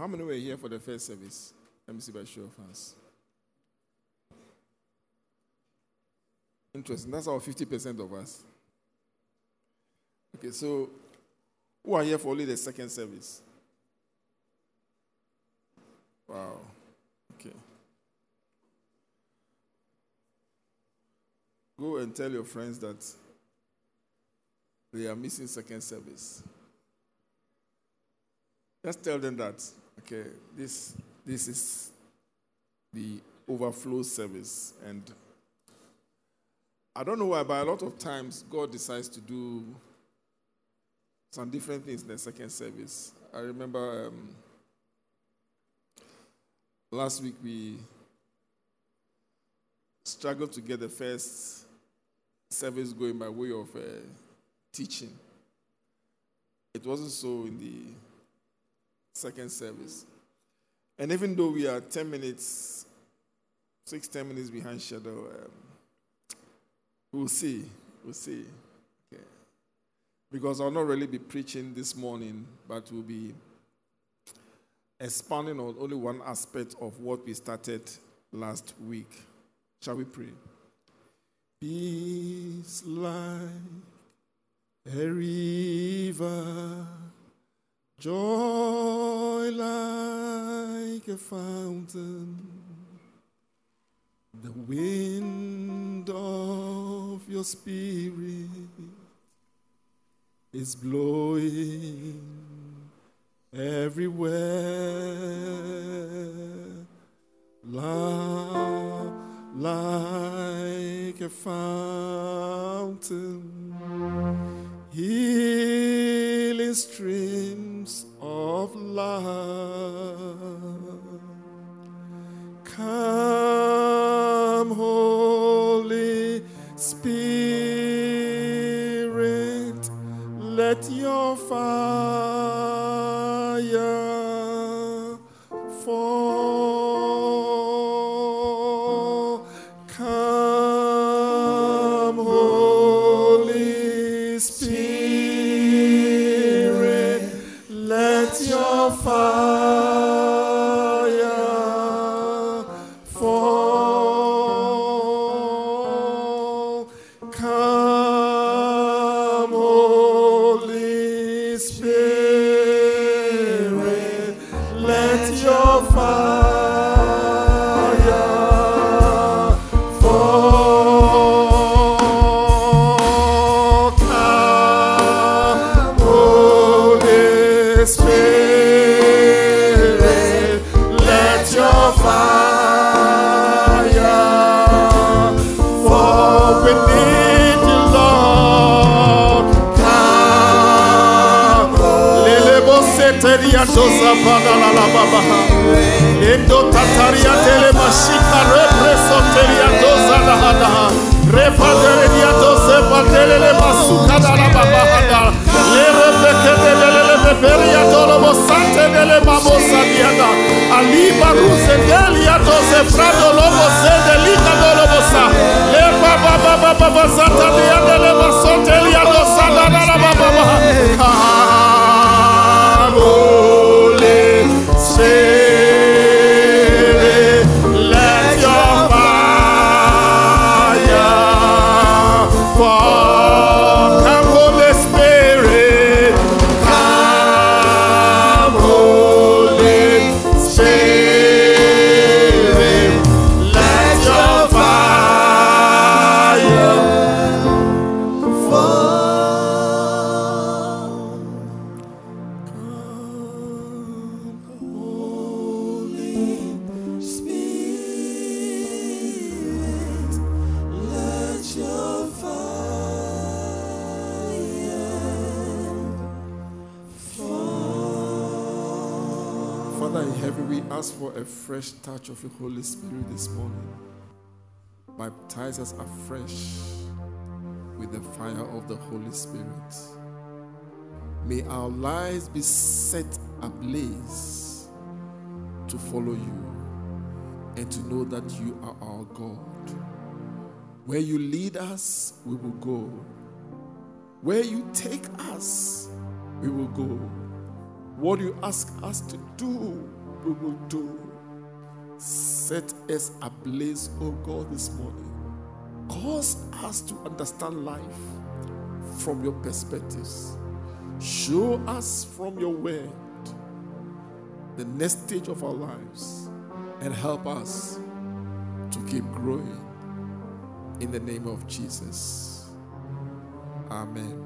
How many were here for the first service? Let me see by show of hands. Interesting. That's our 50% of us. Okay, so who are here for only the second service? Wow. Okay. Go and tell your friends that they are missing second service. Just tell them that, okay, this, this is the overflow service. And I don't know why, but a lot of times God decides to do some different things in the second service. I remember um, last week we struggled to get the first service going by way of uh, teaching. It wasn't so in the second service. And even though we are 10 minutes, six, 10 minutes behind schedule, um, we'll see. We'll see. Okay. Because I'll not really be preaching this morning, but we'll be expanding on only one aspect of what we started last week. Shall we pray? Peace like a river, joy like a fountain, the wind of your spirit is blowing everywhere. Love like a fountain, healing streams let your fire Ali baruze delia dose prado lobo se delica dolo bosa. Le baba baba dia Baptize us afresh with the fire of the Holy Spirit. May our lives be set ablaze to follow you and to know that you are our God. Where you lead us, we will go. Where you take us, we will go. What you ask us to do, we will do. Set us ablaze, O God, this morning. Cause us to understand life from your perspectives. Show us from your word the next stage of our lives and help us to keep growing in the name of Jesus. Amen.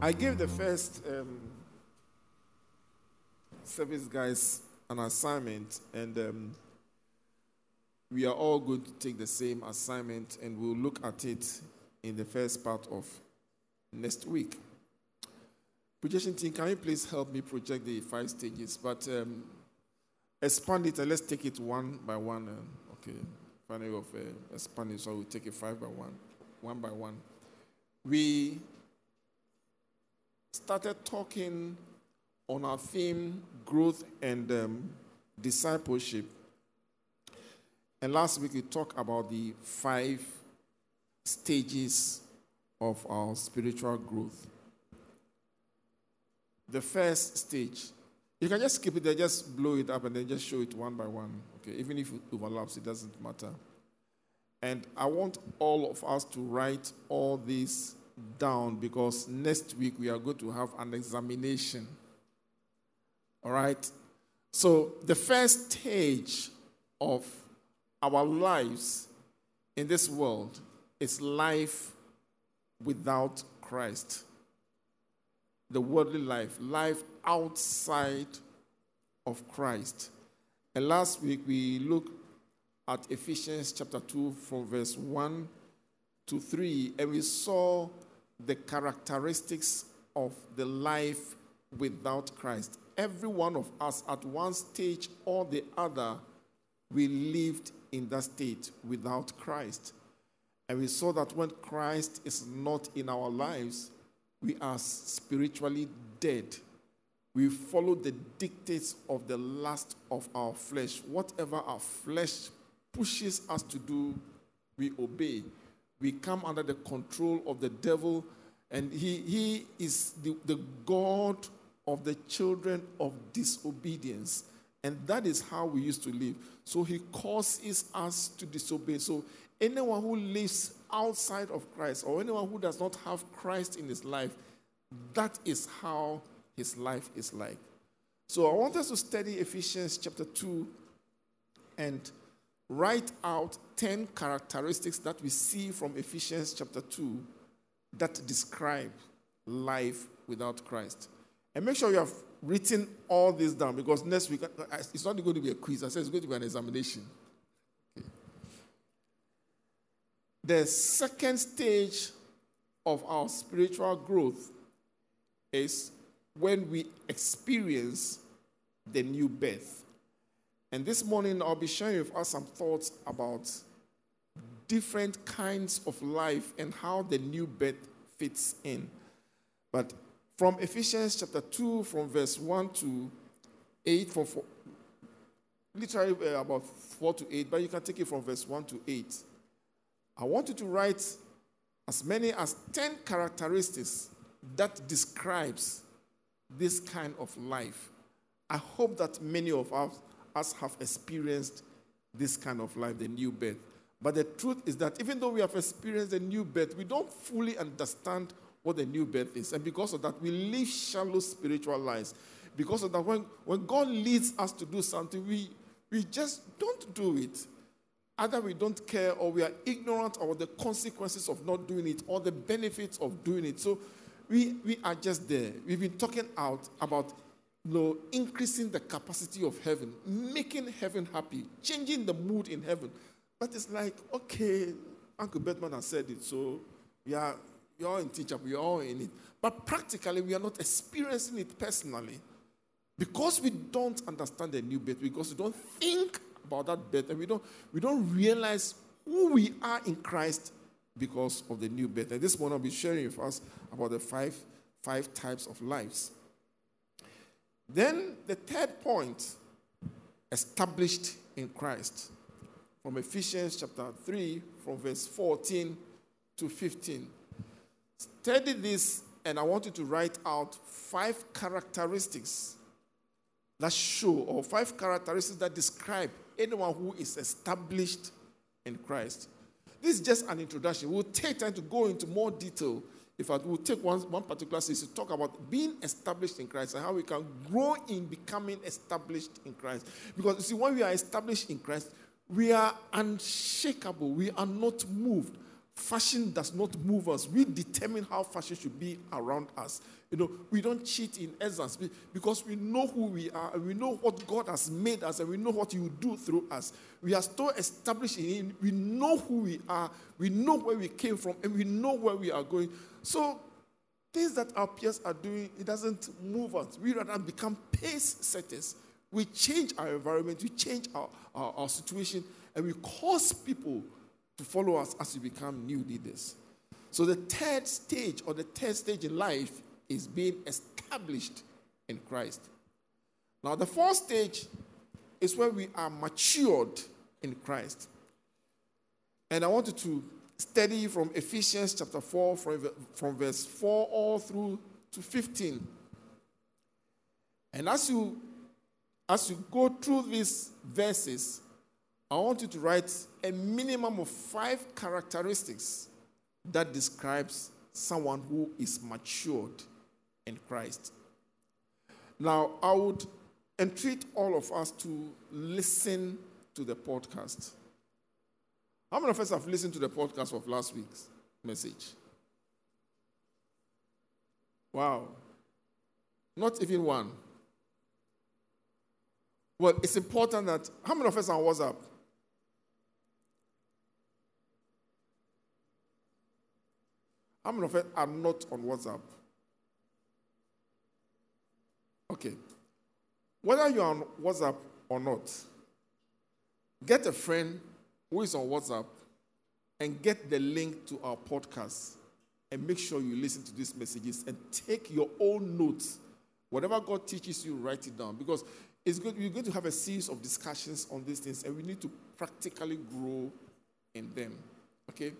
I gave the first um, service guys an assignment, and um, we are all going to take the same assignment and we'll look at it in the first part of next week. Projection team, can you please help me project the five stages? But um, expand it and let's take it one by one. Uh, okay, finally of uh, expand it, so we'll take it five by one, one by one. We started talking on our theme growth and um, discipleship. And last week we talked about the five stages of our spiritual growth. The first stage, you can just skip it there, just blow it up and then just show it one by one. Okay, even if it overlaps, it doesn't matter. And I want all of us to write all this down because next week we are going to have an examination. All right? So, the first stage of our lives in this world is life without Christ. The worldly life, life outside of Christ. And last week we looked at Ephesians chapter 2 from verse 1 to 3, and we saw the characteristics of the life without Christ. Every one of us, at one stage or the other, we lived in that state without Christ. And we saw that when Christ is not in our lives, we are spiritually dead. We follow the dictates of the lust of our flesh. Whatever our flesh pushes us to do, we obey. We come under the control of the devil, and he, he is the, the God of the children of disobedience. And that is how we used to live. So he causes us to disobey. So anyone who lives outside of Christ or anyone who does not have Christ in his life, that is how his life is like. So I want us to study Ephesians chapter 2 and write out 10 characteristics that we see from Ephesians chapter 2 that describe life without Christ. And make sure you have written all this down because next week, it's not going to be a quiz. I said it's going to be an examination. The second stage of our spiritual growth is when we experience the new birth. And this morning, I'll be sharing with us some thoughts about different kinds of life and how the new birth fits in. But from Ephesians chapter 2, from verse 1 to 8, from four, literally uh, about 4 to 8, but you can take it from verse 1 to 8. I want you to write as many as 10 characteristics that describes this kind of life. I hope that many of us, us have experienced this kind of life, the new birth. But the truth is that even though we have experienced the new birth, we don't fully understand what the new birth is. And because of that, we live shallow spiritual lives. Because of that, when, when God leads us to do something, we, we just don't do it. Either we don't care or we are ignorant of the consequences of not doing it or the benefits of doing it. So we, we are just there. We've been talking out about you know, increasing the capacity of heaven, making heaven happy, changing the mood in heaven. But it's like, okay, Uncle Bedman has said it, so we are you're all in teacher, we're all in it. But practically, we are not experiencing it personally. Because we don't understand the new birth, because we don't think about that birth, and we don't, we don't realize who we are in Christ because of the new birth. And this morning I'll be sharing with us about the five, five types of lives. Then the third point, established in Christ. From Ephesians chapter 3, from verse 14 to 15. Study this and I want you to write out five characteristics that show, or five characteristics that describe anyone who is established in Christ. This is just an introduction. We'll take time to go into more detail. In fact, we'll take one, one particular series to talk about being established in Christ and how we can grow in becoming established in Christ. Because you see, when we are established in Christ, we are unshakable. We are not moved. Fashion does not move us. We determine how fashion should be around us. You know, we don't cheat in essence because we know who we are and we know what God has made us and we know what He will do through us. We are still established in Him. We know who we are. We know where we came from and we know where we are going. So, things that our peers are doing, it doesn't move us. We rather become pace setters. We change our environment, we change our, our, our situation, and we cause people to follow us as we become new leaders. So, the third stage or the third stage in life is being established in Christ. Now, the fourth stage is where we are matured in Christ. And I want you to study from Ephesians chapter 4, from, from verse 4 all through to 15. And as you as you go through these verses, I want you to write a minimum of five characteristics that describes someone who is matured in Christ. Now, I would entreat all of us to listen to the podcast. How many of us have listened to the podcast of last week's message? Wow. Not even one. Well, it's important that. How many of us are on WhatsApp? How many of us are not on WhatsApp? Okay. Whether you're on WhatsApp or not, get a friend who is on WhatsApp and get the link to our podcast and make sure you listen to these messages and take your own notes. Whatever God teaches you, write it down because it's good. We're going to have a series of discussions on these things and we need to practically grow in them. Okay?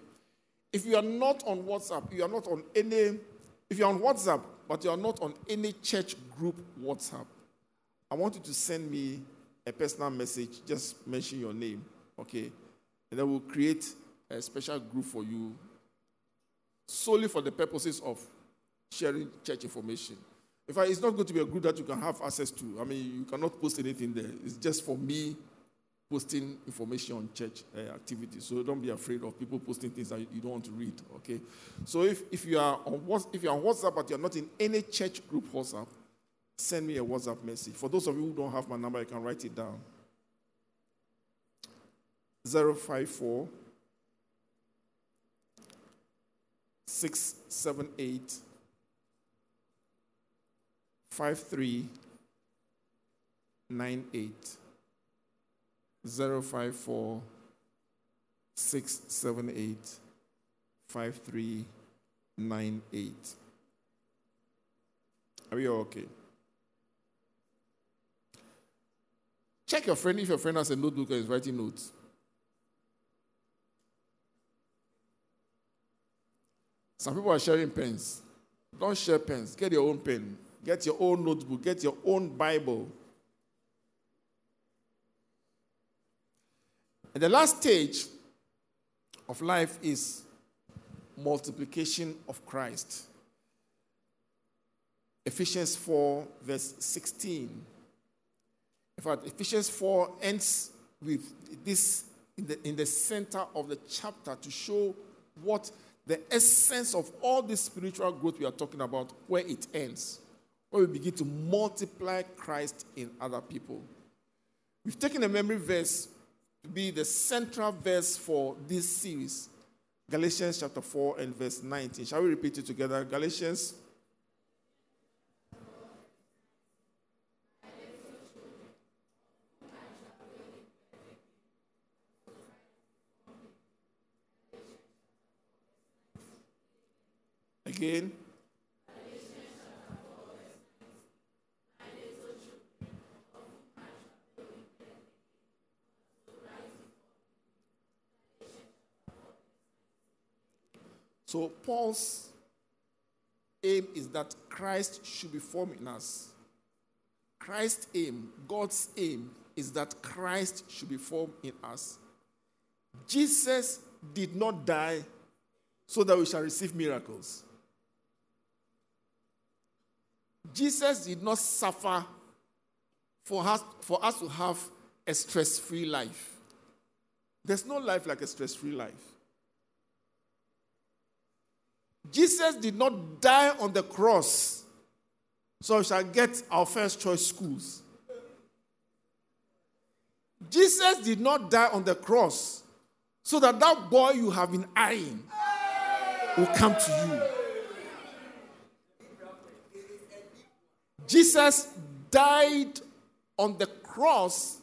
If you are not on WhatsApp, you are not on any, if you're on WhatsApp, but you are not on any church group WhatsApp, I want you to send me a personal message. Just mention your name, okay? And then we'll create a special group for you solely for the purposes of sharing church information. In fact, it's not going to be a group that you can have access to. I mean, you cannot post anything there. It's just for me posting information on church uh, activities. So don't be afraid of people posting things that you don't want to read. Okay. So if, if you are on if you're on WhatsApp but you're not in any church group WhatsApp, send me a WhatsApp message. For those of you who don't have my number, you can write it down. 054 678 5398. 054 678 5398. Are you okay? Check your friend if your friend has a notebook and is writing notes. Some people are sharing pens. Don't share pens. Get your own pen. Get your own notebook. Get your own Bible. And the last stage of life is multiplication of Christ. Ephesians 4, verse 16. In fact, Ephesians 4 ends with this in the, in the center of the chapter to show what the essence of all this spiritual growth we are talking about, where it ends, where we begin to multiply Christ in other people. We've taken a memory verse be the central verse for this series. Galatians chapter 4 and verse 19. Shall we repeat it together? Galatians Again. So Paul's aim is that Christ should be formed in us. Christ's aim, God's aim, is that Christ should be formed in us. Jesus did not die so that we shall receive miracles. Jesus did not suffer for us, for us to have a stress free life. There's no life like a stress free life. Jesus did not die on the cross so we shall get our first choice schools. Jesus did not die on the cross so that that boy you have been eyeing will come to you. Jesus died on the cross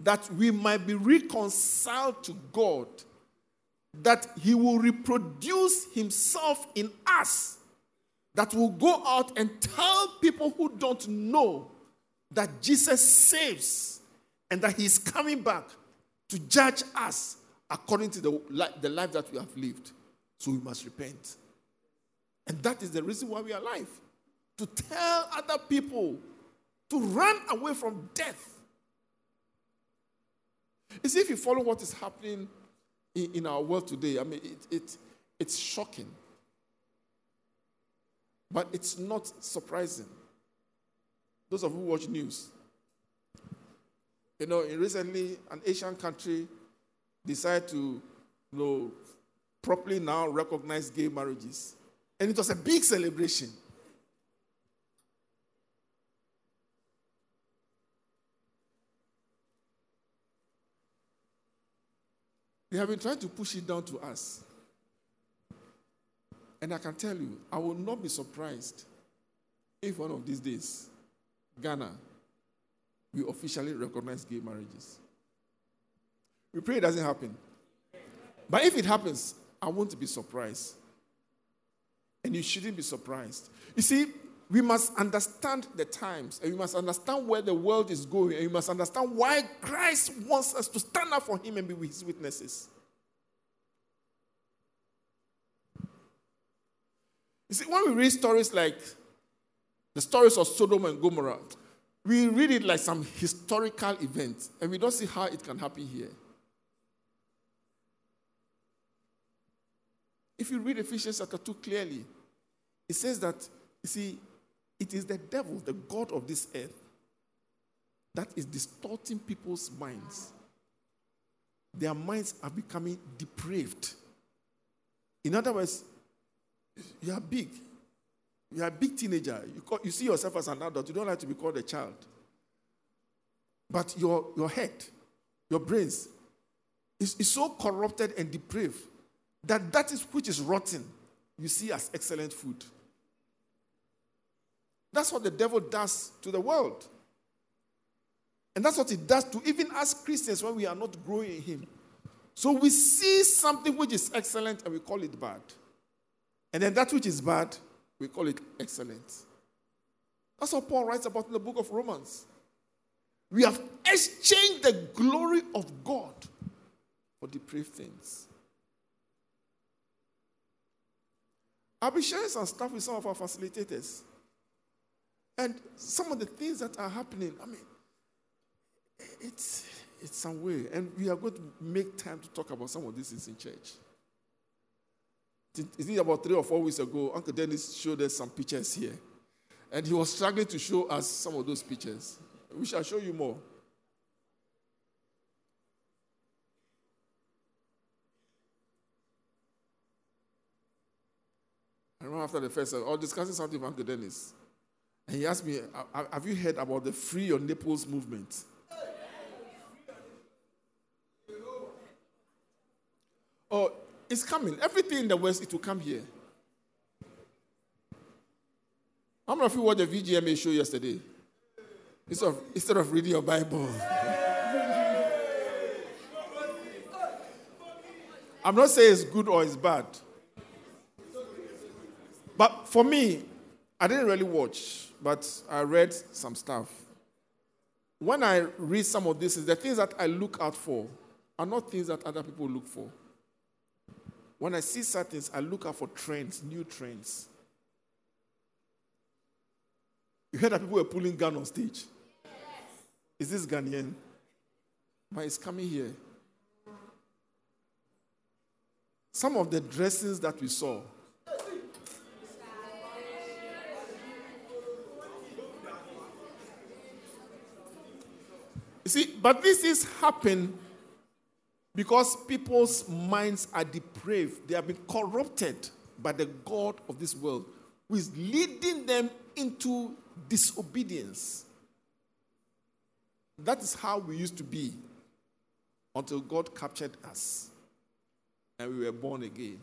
that we might be reconciled to God, that He will reproduce Himself in us, that will go out and tell people who don't know that Jesus saves and that He is coming back to judge us according to the, the life that we have lived. So we must repent. And that is the reason why we are alive to tell other people to run away from death. See, if you follow what is happening in, in our world today, I mean, it, it, it's shocking. But it's not surprising. Those of you who watch news, you know, recently an Asian country decided to you know, properly now recognize gay marriages. And it was a big celebration. They have been trying to push it down to us. And I can tell you, I will not be surprised if one of these days, Ghana we officially recognize gay marriages. We pray it doesn't happen. But if it happens, I won't be surprised. And you shouldn't be surprised. You see, we must understand the times and we must understand where the world is going and we must understand why Christ wants us to stand up for him and be his witnesses. You see, when we read stories like the stories of Sodom and Gomorrah, we read it like some historical event and we don't see how it can happen here. If you read Ephesians chapter 2 clearly, it says that, you see, it is the devil, the God of this earth, that is distorting people's minds. Their minds are becoming depraved. In other words, you are big. You are a big teenager. You, call, you see yourself as an adult. You don't like to be called a child. But your, your head, your brains, is, is so corrupted and depraved that that is which is rotten, you see as excellent food. That's what the devil does to the world. And that's what he does to even us Christians when we are not growing in him. So we see something which is excellent and we call it bad. And then that which is bad, we call it excellent. That's what Paul writes about in the book of Romans. We have exchanged the glory of God for depraved things. I'll be sharing some stuff with some of our facilitators. And some of the things that are happening, I mean, it's, it's some way. And we are going to make time to talk about some of these things in church. I it about three or four weeks ago, Uncle Dennis showed us some pictures here. And he was struggling to show us some of those pictures. We shall show you more. I remember after the first, I was discussing something with Uncle Dennis. And he asked me, Have you heard about the Free Your Nipples movement? Oh, it's coming. Everything in the West, it will come here. How many of you watched the VGMA show yesterday? Instead of, instead of reading your Bible. I'm not saying it's good or it's bad. But for me, I didn't really watch, but I read some stuff. When I read some of this, the things that I look out for are not things that other people look for. When I see certain things, I look out for trends, new trends. You heard that people were pulling gun on stage. Is this Ghanaian? But it's coming here. Some of the dressings that we saw. See, but this is happening because people's minds are depraved. They have been corrupted by the God of this world, who is leading them into disobedience. That is how we used to be until God captured us and we were born again.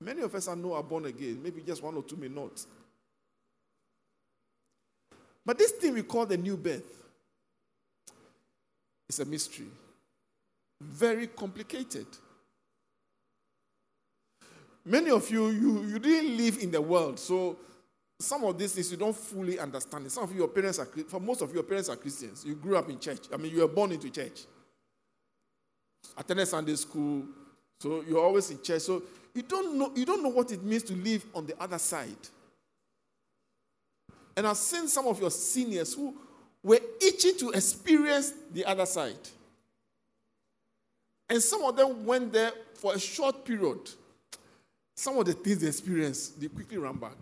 Many of us I know are born again. Maybe just one or two may not. But this thing we call the new birth is a mystery. Very complicated. Many of you, you, you didn't live in the world, so some of these things you don't fully understand. Some of your parents are, for most of your parents are Christians. You grew up in church. I mean, you were born into church. Attended Sunday school, so you're always in church. So you don't know, you don't know what it means to live on the other side. And I've seen some of your seniors who were itching to experience the other side. And some of them went there for a short period. Some of the things they experienced, they quickly ran back.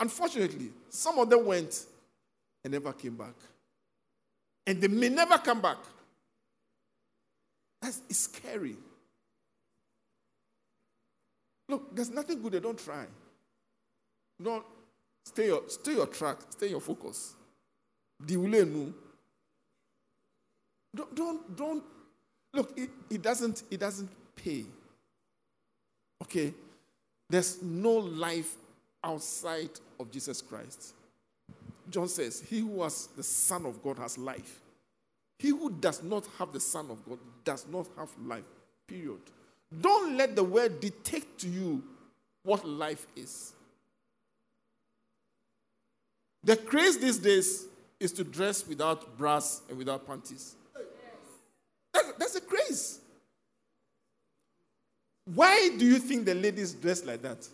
Unfortunately, some of them went and never came back. And they may never come back. That's scary. Look, there's nothing good. They don't try. Don't stay your stay your track, stay your focus. Don't don't don't look, it, it doesn't it doesn't pay. Okay? There's no life outside of Jesus Christ. John says, He who has the Son of God has life. He who does not have the Son of God does not have life. Period. Don't let the world dictate to you what life is. The craze these days is to dress without bras and without panties. That's, that's a craze. Why do you think the ladies dress like that?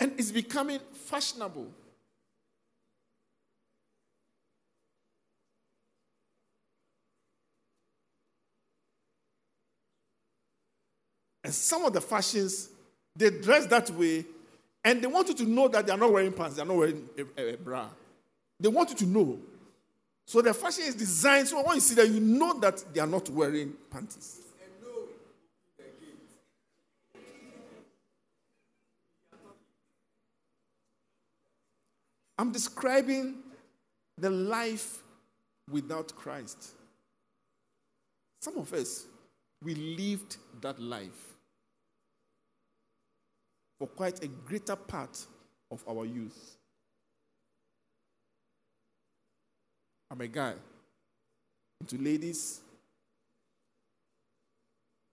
And it's becoming fashionable. And some of the fashions, they dress that way, and they want you to know that they are not wearing pants, they are not wearing a, a, a bra. They want you to know. So the fashion is designed so when you see that, you know that they are not wearing panties. I'm describing the life without Christ. Some of us, we lived that life for quite a greater part of our youth. I'm a guy into ladies,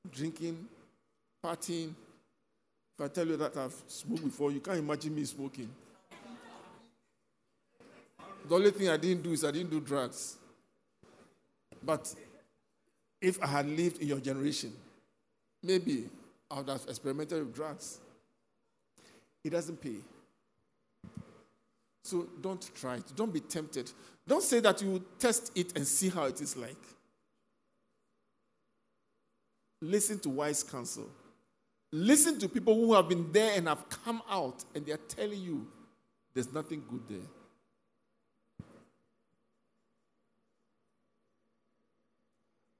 drinking, partying. If I tell you that I've smoked before, you can't imagine me smoking. The only thing I didn't do is I didn't do drugs. But if I had lived in your generation, maybe I would have experimented with drugs. It doesn't pay. So don't try it. Don't be tempted. Don't say that you test it and see how it is like. Listen to wise counsel. Listen to people who have been there and have come out and they are telling you there's nothing good there.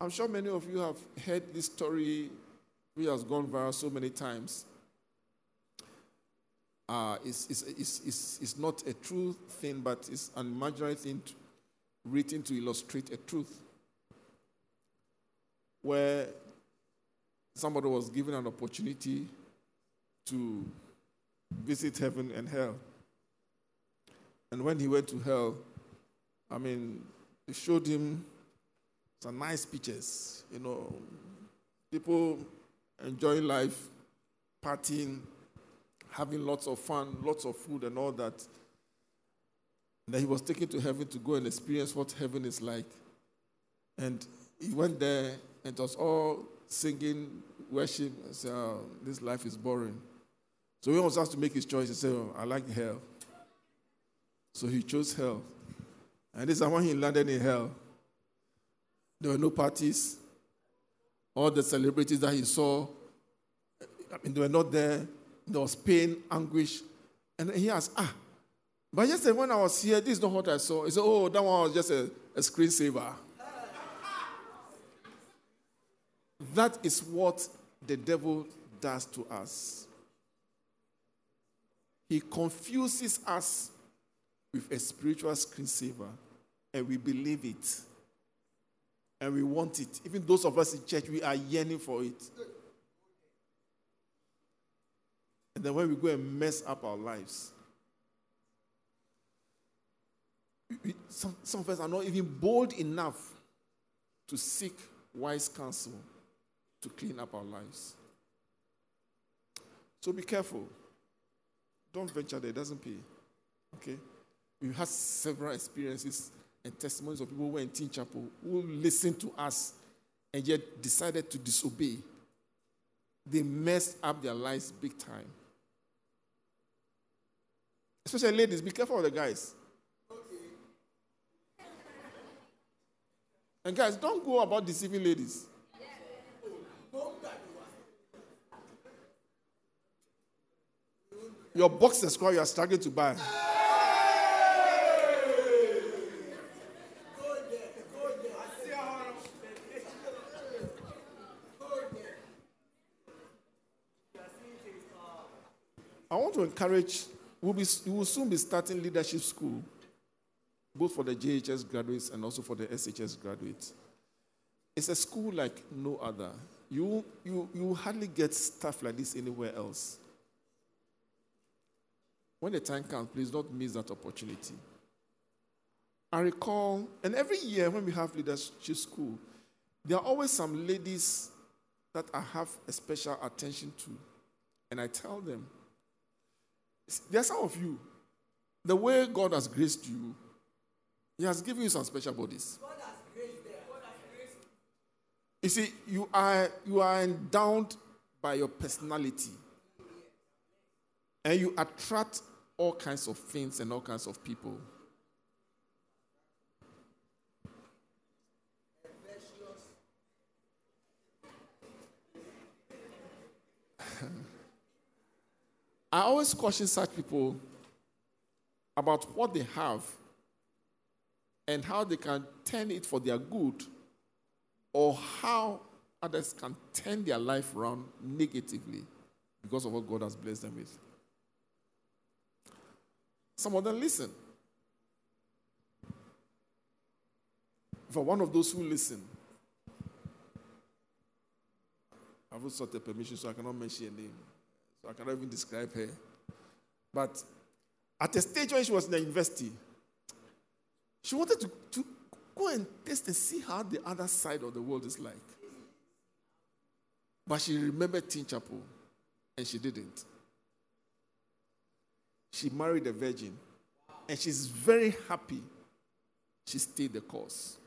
I'm sure many of you have heard this story which has gone viral so many times. Uh, it's, it's, it's, it's, it's not a true thing, but it's an imaginary thing to, written to illustrate a truth. Where somebody was given an opportunity to visit heaven and hell. And when he went to hell, I mean, they showed him some nice pictures, you know, people enjoying life, partying, having lots of fun, lots of food, and all that. And then he was taken to heaven to go and experience what heaven is like. And he went there, and it was all singing, worship, and said, oh, This life is boring. So he was asked to make his choice. He said, oh, I like hell. So he chose hell. And this is when he landed in hell. There were no parties. All the celebrities that he saw, I mean, they were not there. There was pain, anguish. And he asked, Ah, but yesterday when I was here, this is not what I saw. He said, Oh, that one was just a, a screensaver. that is what the devil does to us. He confuses us with a spiritual screensaver, and we believe it. And we want it. Even those of us in church, we are yearning for it. Then when we go and mess up our lives, some, some of us are not even bold enough to seek wise counsel to clean up our lives. So be careful. Don't venture there, it doesn't pay. Okay? We've had several experiences and testimonies of people who were in Teen Chapel who listened to us and yet decided to disobey. They messed up their lives big time. Especially ladies, be careful of the guys. And guys, don't go about deceiving ladies. Your boxer squad you are struggling to buy. I want to encourage, we'll, be, we will soon be starting leadership school, both for the JHS graduates and also for the SHS graduates. It's a school like no other. You, you, you hardly get stuff like this anywhere else. When the time comes, please don't miss that opportunity. I recall, and every year when we have leadership school, there are always some ladies that I have a special attention to. And I tell them, there are some of you, the way God has graced you, He has given you some special bodies. You see, you are, you are endowed by your personality. And you attract all kinds of things and all kinds of people. I always caution such people about what they have and how they can turn it for their good or how others can turn their life around negatively because of what God has blessed them with. Some of them listen. For one of those who listen, I've also sought a permission, so I cannot mention her name. So I cannot even describe her. But at a stage when she was in the university, she wanted to, to go and test and see how the other side of the world is like. But she remembered Teen Chapel, and she didn't she married a virgin. And she's very happy she stayed the course.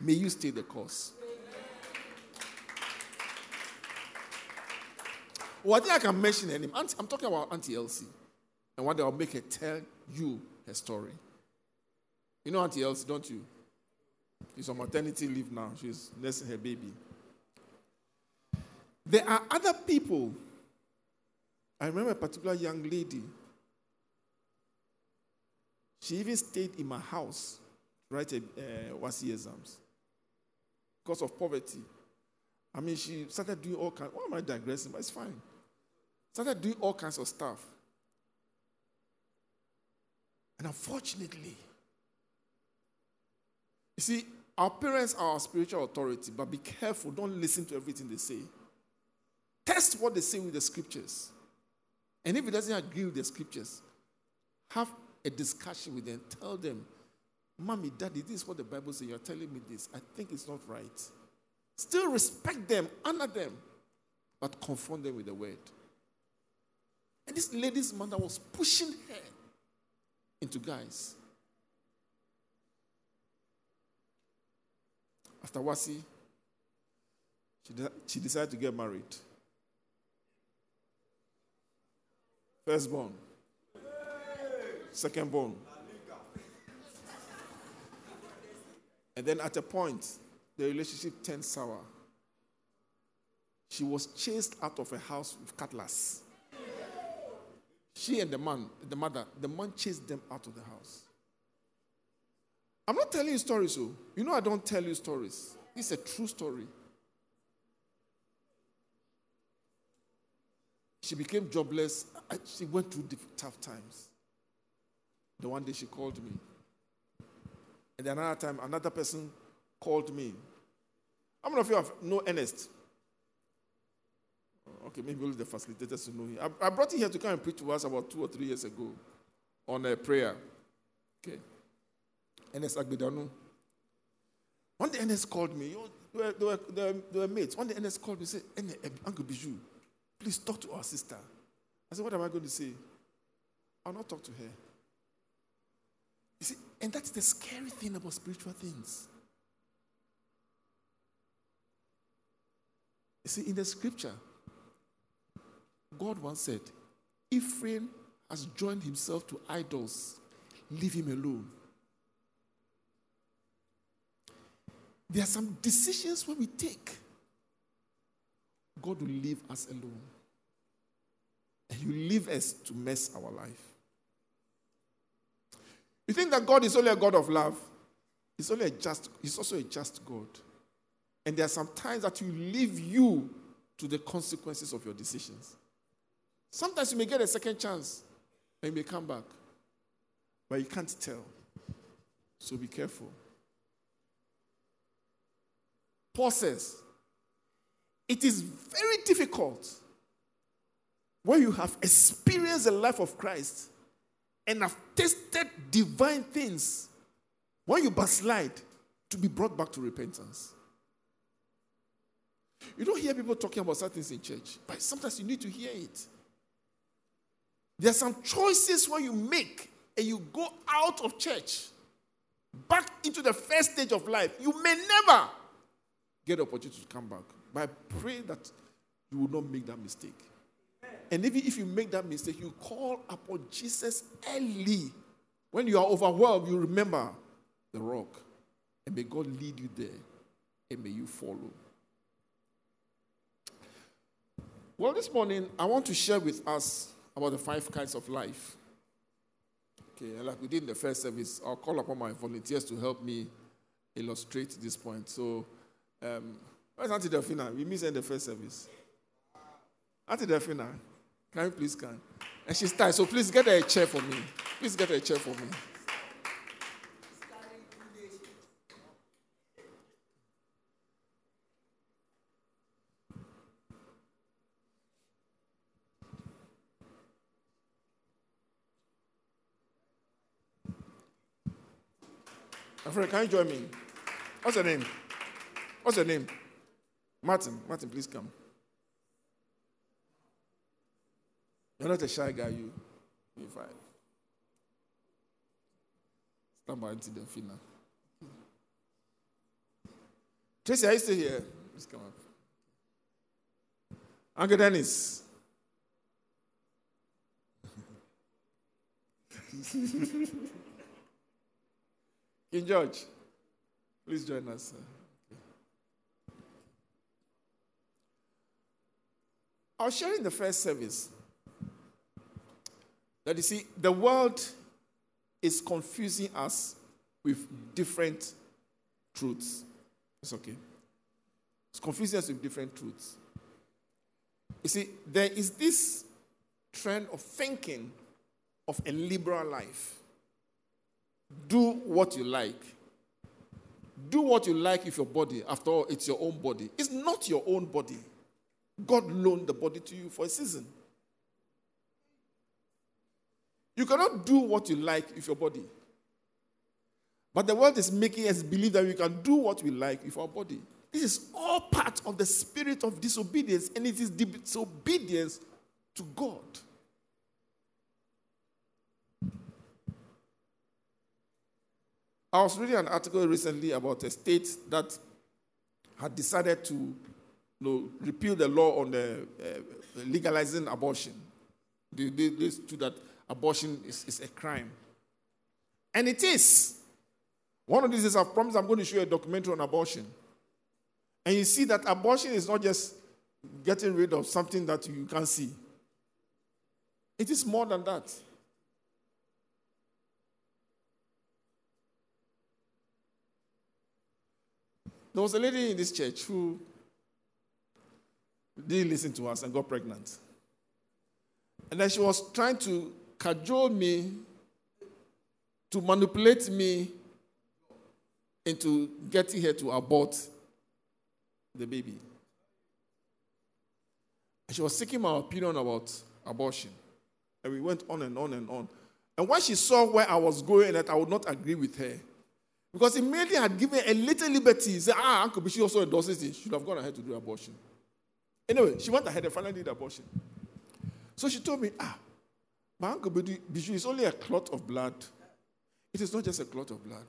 May you stay the course. Well, I think I can mention her name. I'm talking about Auntie Elsie. And one day I'll make her tell you her story. You know Auntie Elsie, don't you? She's on maternity leave now. She's nursing her baby. There are other people. I remember a particular young lady she even stayed in my house to write uh, WASSCE exams because of poverty. I mean, she started doing all kinds. Why am I digressing? But it's fine. Started doing all kinds of stuff. And unfortunately, you see, our parents are our spiritual authority, but be careful. Don't listen to everything they say. Test what they say with the scriptures. And if it doesn't agree with the scriptures, have a discussion with them. Tell them, Mommy, Daddy, this is what the Bible says. You're telling me this. I think it's not right. Still respect them, honor them, but confront them with the word. And this lady's mother was pushing her into guys. After WASSCE, she, de- she decided to get married. Firstborn. Secondborn. And then at a point, the relationship turned sour. She was chased out of a house with cutlass. She and the man, the mother, the man chased them out of the house. I'm not telling you stories, so oh. you know I don't tell you stories. This is a true story. She became jobless. She went through tough times. The one day she called me. And another time, another person called me. How many of you have know Ernest? Okay, maybe only the facilitators to know him. I, I, brought him here to come and preach to us about two or three years ago on a prayer. Okay. Ernest Agbidanu. One day Ernest called me. They were, they, were, they, were, they were mates. One day Ernest called me and said, Uncle Bijou, please talk to our sister. I said, What am I going to say? I'll not talk to her. You see, and that's the scary thing about spiritual things. You see, in the scripture, God once said, Ephraim has joined himself to idols, leave him alone. There are some decisions when we take, God will leave us alone. And He will leave us to mess our life. You think that God is only a God of love? He's only a just, he's also a just God. And there are some times that He will leave you to the consequences of your decisions. Sometimes you may get a second chance and you may come back, but you can't tell. So be careful. Paul says, it is very difficult when you have experienced the life of Christ and have tasted divine things, when you backslide, to be brought back to repentance. You don't hear people talking about certain things in church, but sometimes you need to hear it. There are some choices where you make and you go out of church back into the first stage of life. You may never get the opportunity to come back. But I pray that you will not make that mistake. And even if you make that mistake, you call upon Jesus early. When you are overwhelmed, you remember the rock. And may God lead you there. And may you follow. Well, this morning, I want to share with us about the five kinds of life. Okay, like we did in the first service, I'll call upon my volunteers to help me illustrate this point. So, um, where's Auntie Delphina? We missed in the first service. Auntie Delphina, can you please come? And she's tired, so please get her a chair for me. Please get her a chair for me. My friend, can you join me? What's your name? What's your name? Martin. Martin, please come. You're not a shy guy, you. You're fine. Stand by Auntie Delphina. Tracy, are you still here? Please come up. Uncle Dennis. King George, please join us. I was sharing the first service that you see, the world is confusing us with different truths. It's okay. It's confusing us with different truths. You see, there is this trend of thinking of a liberal life do what you like. Do what you like with your body. After all, it's your own body. It's not your own body. God loaned the body to you for a season. You cannot do what you like with your body. But the world is making us believe that we can do what we like with our body. This is all part of the spirit of disobedience, and it is disobedience to God. I was reading an article recently about a state that had decided to you know, repeal the law on the, uh, legalizing abortion. They, they, they stood that abortion is, is a crime. And it is. One of these days, I've promised I'm going to show you a documentary on abortion. And you see that abortion is not just getting rid of something that you can't see, it is more than that. There was a lady in this church who didn't listen to us and got pregnant. And then she was trying to cajole me, to manipulate me into getting her to abort the baby. And she was seeking my opinion about abortion. And we went on and on and on. And when she saw where I was going, that I would not agree with her, because immediately I had given a little liberty. Said, ah, Uncle Bishi also endorses it. She should have gone ahead to do abortion. Anyway, she went ahead and finally did abortion. So she told me, ah, my Uncle Bishi is only a clot of blood. It is not just a clot of blood.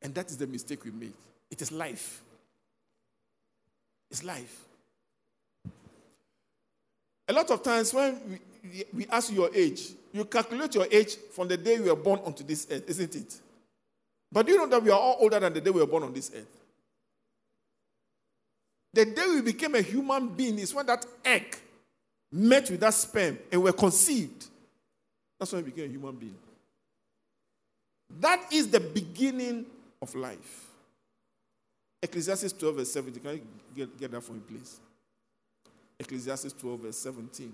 And that is the mistake we make. It is life. It's life. A lot of times when we, we ask your age, you calculate your age from the day you were born onto this earth, isn't it? But do you know that we are all older than the day we were born on this earth? The day we became a human being is when that egg met with that sperm and were conceived. That's when we became a human being. That is the beginning of life. Ecclesiastes 12, verse 17. Can you get, get that for me, please? Ecclesiastes 12, verse 17.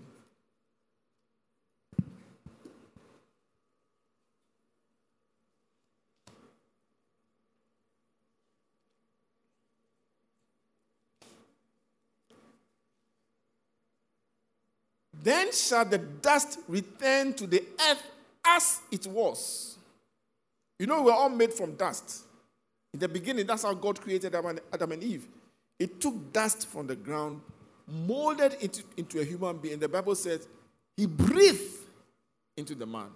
Then shall the dust return to the earth as it was. You know, we're all made from dust. In the beginning, that's how God created Adam and Eve. It took dust from the ground, molded into, into a human being. The Bible says he breathed into the man.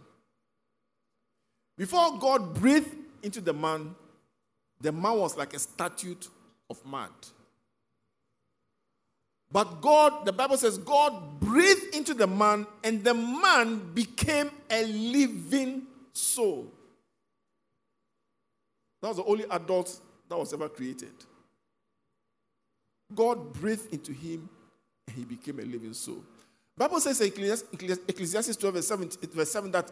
Before God breathed into the man, the man was like a statue of mud. But God, the Bible says, God breathed into the man, and the man became a living soul. That was the only adult that was ever created. God breathed into him, and he became a living soul. Bible says in Ecclesiastes 12, verse 7, verse 7 that,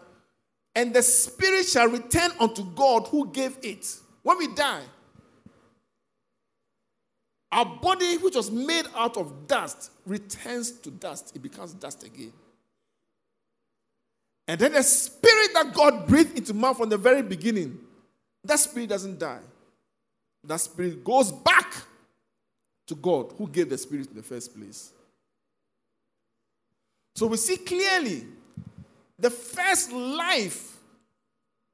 and the spirit shall return unto God who gave it. When we die, our body, which was made out of dust, returns to dust. It becomes dust again. And then the spirit that God breathed into man from the very beginning, that spirit doesn't die. That spirit goes back to God who gave the spirit in the first place. So we see clearly the first life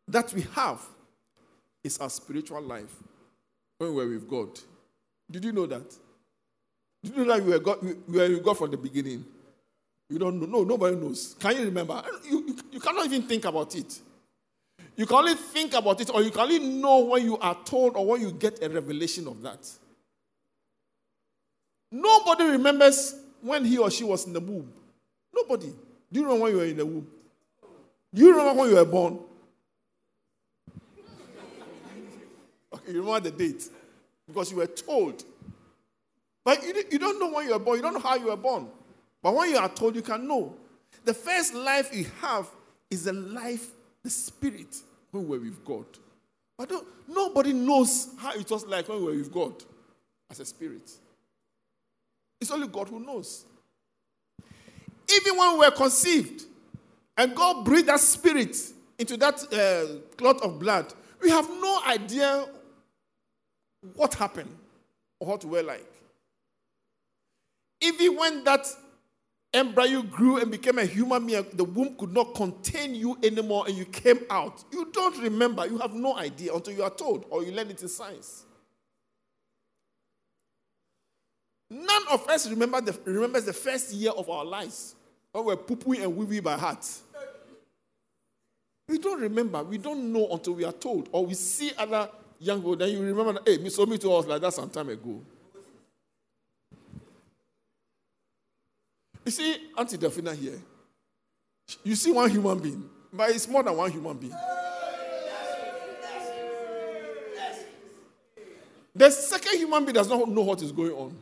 that we have is our spiritual life when we're with God. Did you know that? Did you know that we were God, we were God from the beginning? You don't know. No, nobody knows. Can you remember? You, you, you cannot even think about it. You can only think about it, or you can only know when you are told or when you get a revelation of that. Nobody remembers when he or she was in the womb. Nobody. Do you remember when you were in the womb? Do you remember when you were born? Okay, you remember the date because you were told. But you, you don't know when you were born, you don't know how you were born. But when you are told, you can know. The first life you have is the life, the spirit, when we were with God. But nobody knows how it was like when we were with God as a spirit. It's only God who knows. Even when we were conceived and God breathed that spirit into that uh, clot of blood, we have no idea what happened or what we were like. Even when that embryo grew and became a human being, the womb could not contain you anymore and you came out. You don't remember. You have no idea until you are told or you learn it in science. None of us remember the, remembers the first year of our lives when we're poo and wee by heart. We don't remember. We don't know until we are told or we see other young people. Then you remember, hey, me so me too was like that some time ago. You see, Auntie Delphina here. You see one human being, but it's more than one human being. The second human being does not know what is going on.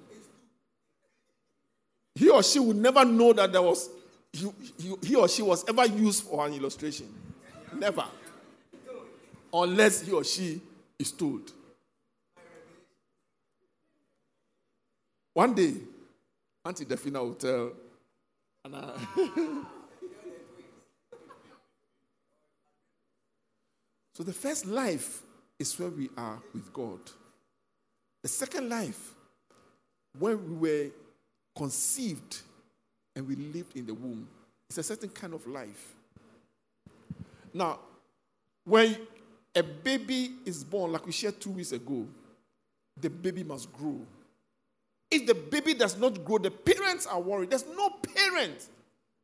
He or she would never know that there was he, he, he or she was ever used for an illustration. Never. Unless he or she is told. One day, Auntie Delphina will tell Anna. so the first life is where we are with God. The second life, when we were conceived and we lived in the womb, it's a certain kind of life. Now, when a baby is born, like we shared two weeks ago, the baby must grow. If the baby does not grow, the parents are worried. There's no parent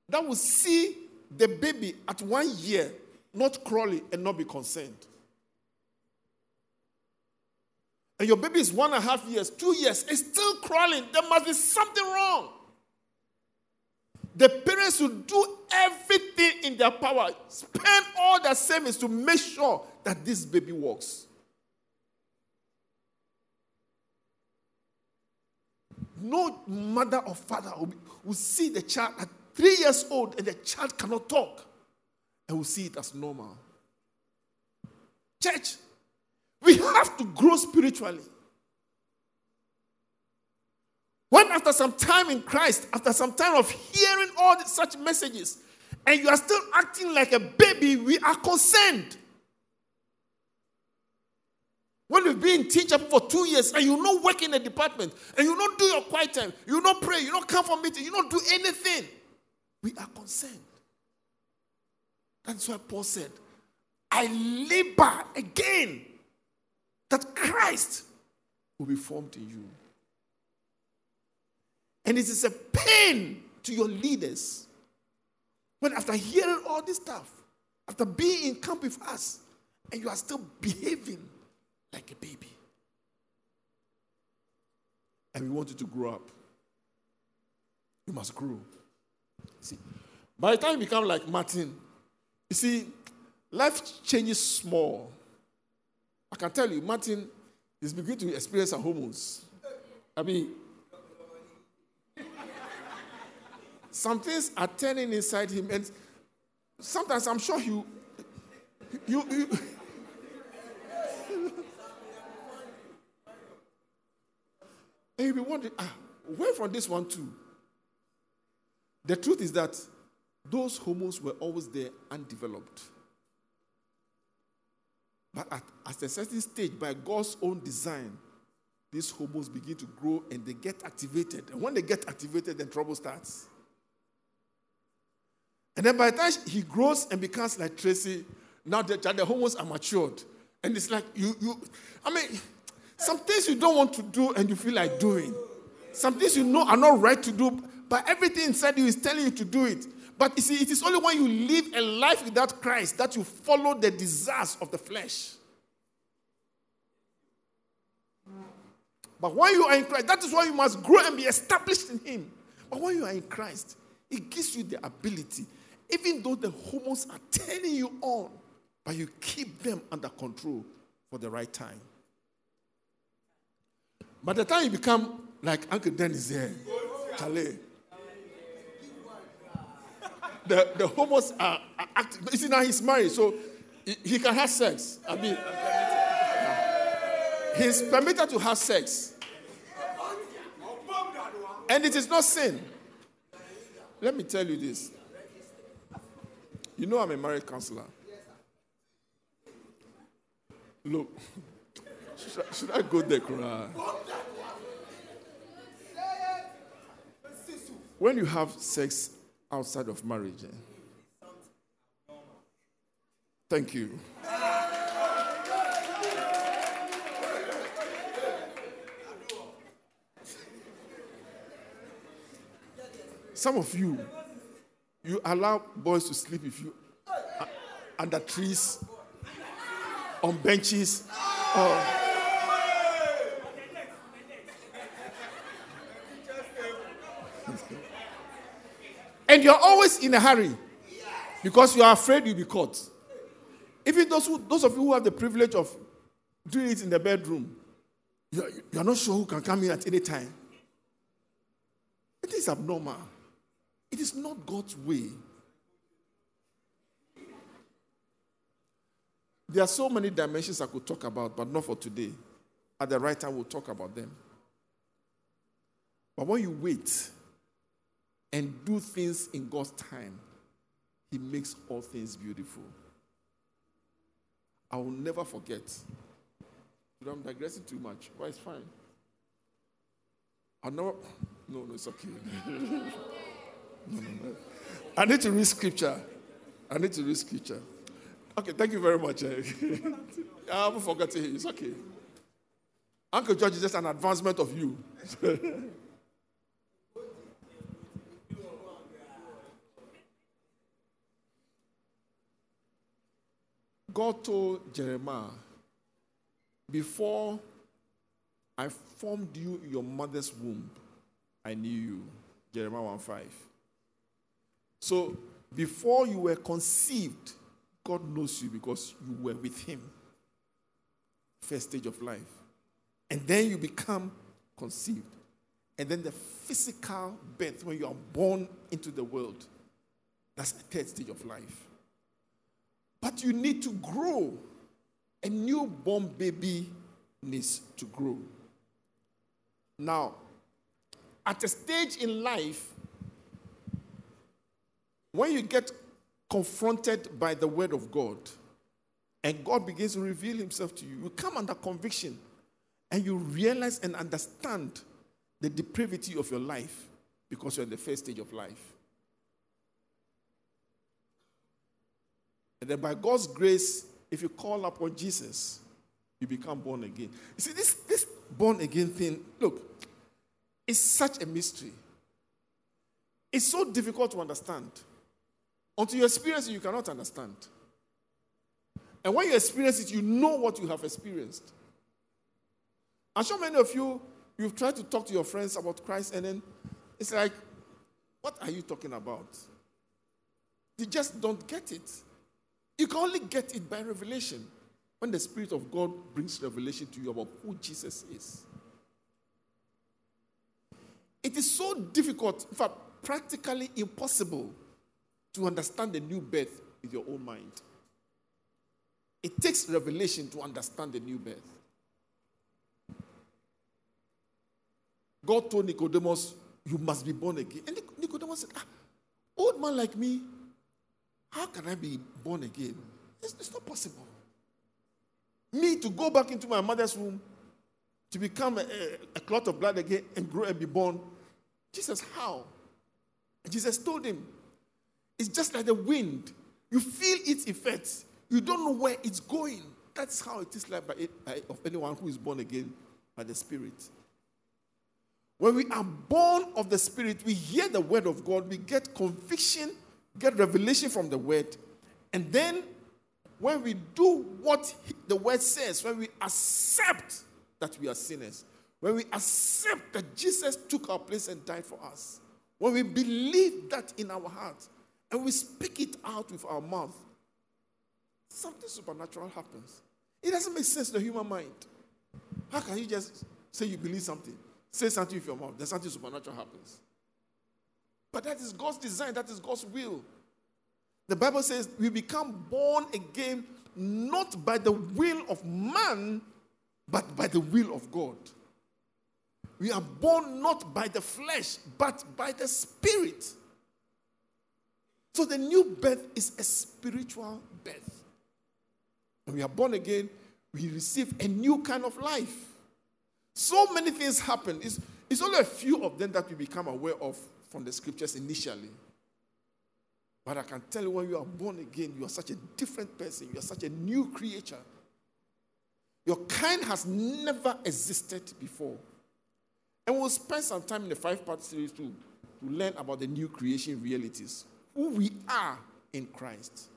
that will see the baby at one year not crawling and not be concerned. And your baby is one and a half years, two years, it's still crawling. There must be something wrong. The parents will do everything in their power, spend all their savings to make sure that this baby walks. No mother or father will, see the child at three years old and the child cannot talk and will see it as normal. Church, we have to grow spiritually. When after some time in Christ, after some time of hearing all such messages, and you are still acting like a baby, we are concerned. When you've been in teacher for two years and you not work in a department and you don't do your quiet time, you don't pray, you don't come for meeting, you don't do anything, we are concerned. That's why Paul said, I labor again that Christ will be formed in you. And it is a pain to your leaders when, after hearing all this stuff, after being in camp with us, and you are still behaving like a baby. And we want you to grow up. You must grow. See, by the time you become like Martin, you see, life changes small. I can tell you, Martin is beginning to experience a hormones. I mean, some things are turning inside him, and sometimes I'm sure you, you, you and you'll be wondering, ah, where from this one too? The truth is that those hormones were always there undeveloped. But at, at a certain stage, by God's own design, these hormones begin to grow and they get activated. And when they get activated, then trouble starts. And then by the time he grows and becomes like Tracy, now the, the hormones are matured. And it's like you, you, I mean, some things you don't want to do and you feel like doing. Some things you know are not right to do, but everything inside you is telling you to do it. But you see, it is only when you live a life without Christ that you follow the desires of the flesh. But when you are in Christ, that is why you must grow and be established in Him. But when you are in Christ, it gives you the ability, even though the hormones are turning you on, but you keep them under control for the right time. By the time you become like Uncle Dennis here, Charlie, the, the homos are, are acting. You see, now he's married, so he, he can have sex. I mean, he's permitted to have sex. And it is not sin. Let me tell you this. You know, I'm a married counselor. Look, should I, should I go there, cry? When you have sex outside of marriage, eh? thank you. Some of you, you allow boys to sleep with you uh, under trees, on benches. Oh. And you're always in a hurry because you are afraid you'll be caught. Even those, who, those of you who have the privilege of doing it in the bedroom, you're, you're not sure who can come in at any time. It is abnormal. It is not God's way. There are so many dimensions I could talk about, but not for today. At the right time, we'll talk about them. But when you wait and do things in God's time, He makes all things beautiful. I will never forget. I'm digressing too much, but it's fine. I know. No, no, it's okay. no, no, no. I need to read scripture. I need to read scripture. Okay, thank you very much. Eh? I haven't forgotten. It's okay. Uncle George is just an advancement of you. God told Jeremiah, Before I formed you in your mother's womb, I knew you. Jeremiah 1 5. So, before you were conceived, God knows you because you were with Him. First stage of life. And then you become conceived. And then the physical birth, when you are born into the world, that's the third stage of life. But you need to grow. A newborn baby needs to grow. Now, at a stage in life, when you get confronted by the word of God and God begins to reveal himself to you, you come under conviction and you realize and understand the depravity of your life because you're in the first stage of life. And then by God's grace, if you call upon Jesus, you become born again. You see, this, this born again thing, look, it's such a mystery. It's so difficult to understand. Until you experience it, you cannot understand. And when you experience it, you know what you have experienced. I'm sure many of you, you've tried to talk to your friends about Christ, and then it's like, what are you talking about? They just don't get it. You can only get it by revelation. When the Spirit of God brings revelation to you about who Jesus is. It is so difficult, in fact, practically impossible to understand the new birth with your own mind. It takes revelation to understand the new birth. God told Nicodemus, You must be born again. And Nicodemus said, ah, Old man like me, how can I be born again? It's, it's not possible. Me to go back into my mother's womb, to become a, a, a clot of blood again and grow and be born. Jesus, how? Jesus told him, it's just like the wind. You feel its effects. You don't know where it's going. That's how it is like by, by of anyone who is born again by the Spirit. When we are born of the Spirit, we hear the word of God, we get conviction get revelation from the word, and then when we do what the word says, when we accept that we are sinners, when we accept that Jesus took our place and died for us, when we believe that in our heart and we speak it out with our mouth, something supernatural happens. It doesn't make sense to the human mind. How can you just say you believe something, say something with your mouth, then something supernatural happens? But that is God's design, that is God's will. The Bible says we become born again not by the will of man, but by the will of God. We are born not by the flesh, but by the spirit. So the new birth is a spiritual birth. When we are born again, we receive a new kind of life. So many things happen. It's, it's only a few of them that we become aware of from the scriptures initially. But I can tell you when you are born again, you are such a different person. You are such a new creature. Your kind has never existed before. And we'll spend some time in the five part series to, to learn about the new creation realities, who we are in Christ.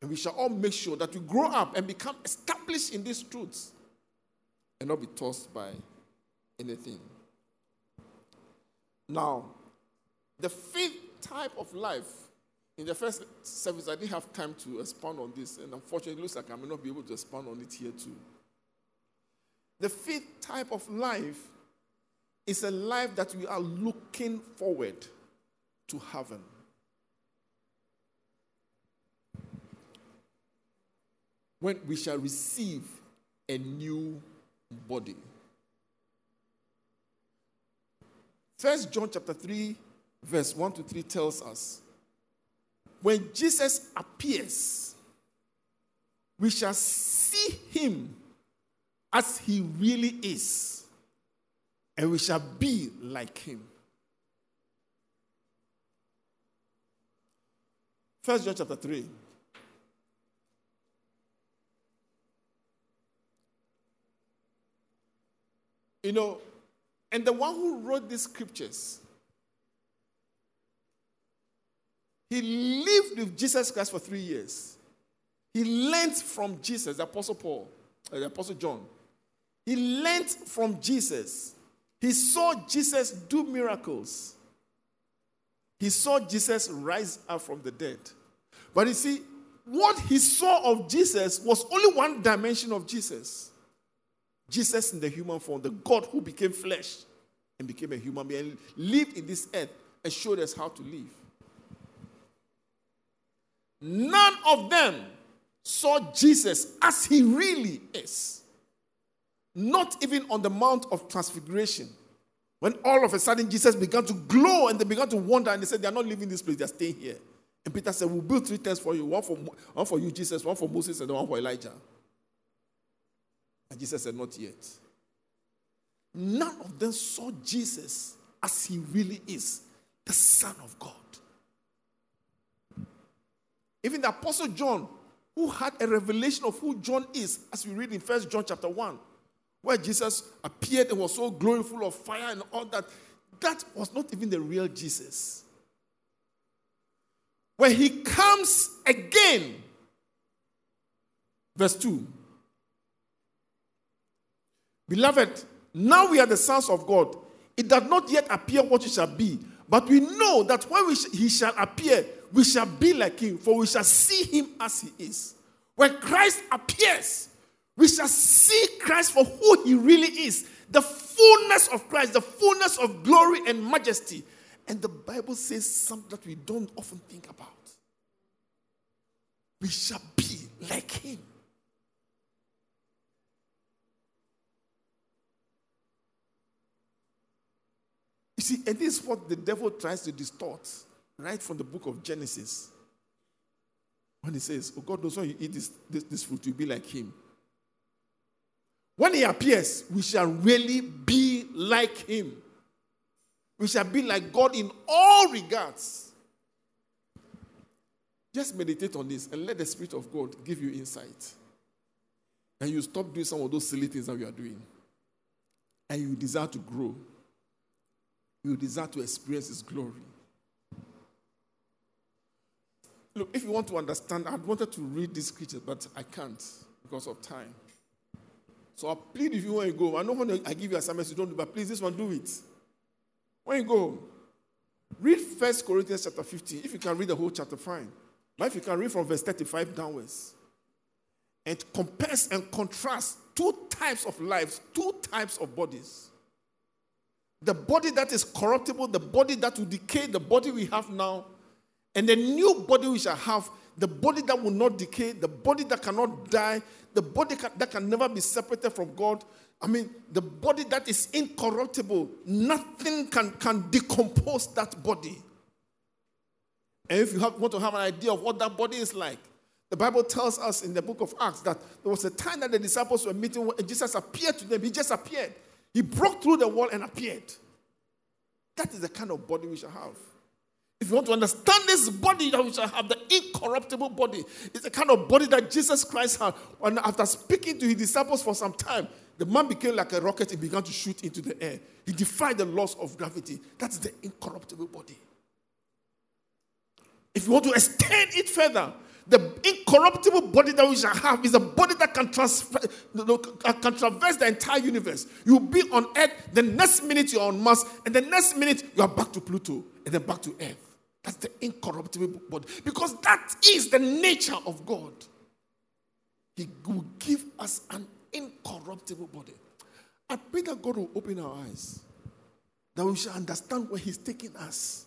And we shall all make sure that we grow up and become established in these truths and not be tossed by anything. Now, the fifth type of life, in the first service, I didn't have time to expand on this, and unfortunately, it looks like I may not be able to expand on it here too. The fifth type of life is a life that we are looking forward to heaven. When we shall receive a new body. First John chapter 3, verse 1 to 3 tells us when Jesus appears, we shall see him as he really is, and we shall be like him. First John chapter 3. You know, and the one who wrote these scriptures, he lived with Jesus Christ for three years. He learned from Jesus, the Apostle Paul, uh, the Apostle John. He learned from Jesus. He saw Jesus do miracles. He saw Jesus rise up from the dead. But you see, what he saw of Jesus was only one dimension of Jesus. Jesus in the human form, the God who became flesh and became a human being, lived in this earth and showed us how to live. None of them saw Jesus as he really is. Not even on the Mount of Transfiguration. When all of a sudden Jesus began to glow and they began to wonder and they said, They are not leaving this place, they are staying here. And Peter said, We'll build three tents for you one for, one for you, Jesus, one for Moses, and one for Elijah. And Jesus said, Not yet. None of them saw Jesus as he really is, the Son of God. Even the Apostle John, who had a revelation of who John is, as we read in First John chapter 1, where Jesus appeared and was so glowing, full of fire and all that, that was not even the real Jesus. When he comes again, verse 2 Beloved, now we are the sons of God. It does not yet appear what we shall be, but we know that when sh- he shall appear, we shall be like him, for we shall see him as he is. When Christ appears, we shall see Christ for who he really is the fullness of Christ, the fullness of glory and majesty. And the Bible says something that we don't often think about. We shall be like him. You see, and this is what the devil tries to distort right from the book of Genesis. When he says, Oh, God knows when you eat this, this, this fruit, you'll be like him. When he appears, we shall really be like him. We shall be like God in all regards. Just meditate on this and let the Spirit of God give you insight. And you stop doing some of those silly things that we are doing. And you desire to grow. You desire to experience His glory. Look, if you want to understand, I wanted to read this scripture, but I can't because of time. So I plead if you when you go. I know when I give you assignments, you don't do, but please, this one, do it. When you go, read First Corinthians chapter 15. If you can read the whole chapter, fine. But if you can read from verse 35 downwards, and compares and contrasts two types of lives, two types of bodies. The body that is corruptible, the body that will decay, the body we have now, and the new body we shall have, the body that will not decay, the body that cannot die, the body that can never be separated from God. I mean, the body that is incorruptible, nothing can, can decompose that body. And if you have, want to have an idea of what that body is like, the Bible tells us in the book of Acts that there was a time that the disciples were meeting and Jesus appeared to them. He just appeared. He broke through the wall and appeared. That is the kind of body we shall have. If you want to understand this body that we shall have, the incorruptible body, it's the kind of body that Jesus Christ had. And after speaking to his disciples for some time, the man became like a rocket and began to shoot into the air. He defied the laws of gravity. That's the incorruptible body. If you want to extend it further, the incorruptible body that we shall have is a body that can, transfer, can traverse the entire universe. You'll be on Earth, the next minute you're on Mars, and the next minute you are back to Pluto, and then back to Earth. That's the incorruptible body. Because that is the nature of God. He will give us an incorruptible body. I pray that God will open our eyes, that we shall understand where He's taking us.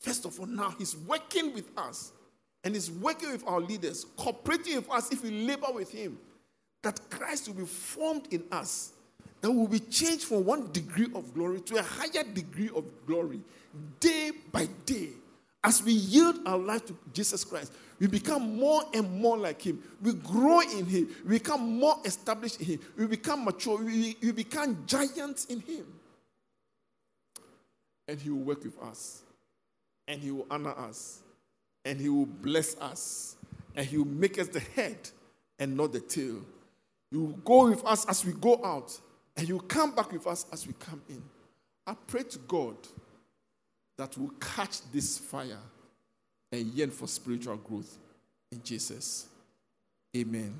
First of all, now He's working with us and He's working with our leaders, cooperating with us if we labor with Him, that Christ will be formed in us, that will be changed from one degree of glory to a higher degree of glory day by day. As we yield our life to Jesus Christ, we become more and more like Him. We grow in Him. We become more established in Him. We become mature. We, we become giants in Him. And He will work with us. And He will honor us. And He will bless us. And He will make us the head and not the tail. He will go with us as we go out. And you'll come back with us as we come in. I pray to God that will catch this fire and yearn for spiritual growth in Jesus. Amen.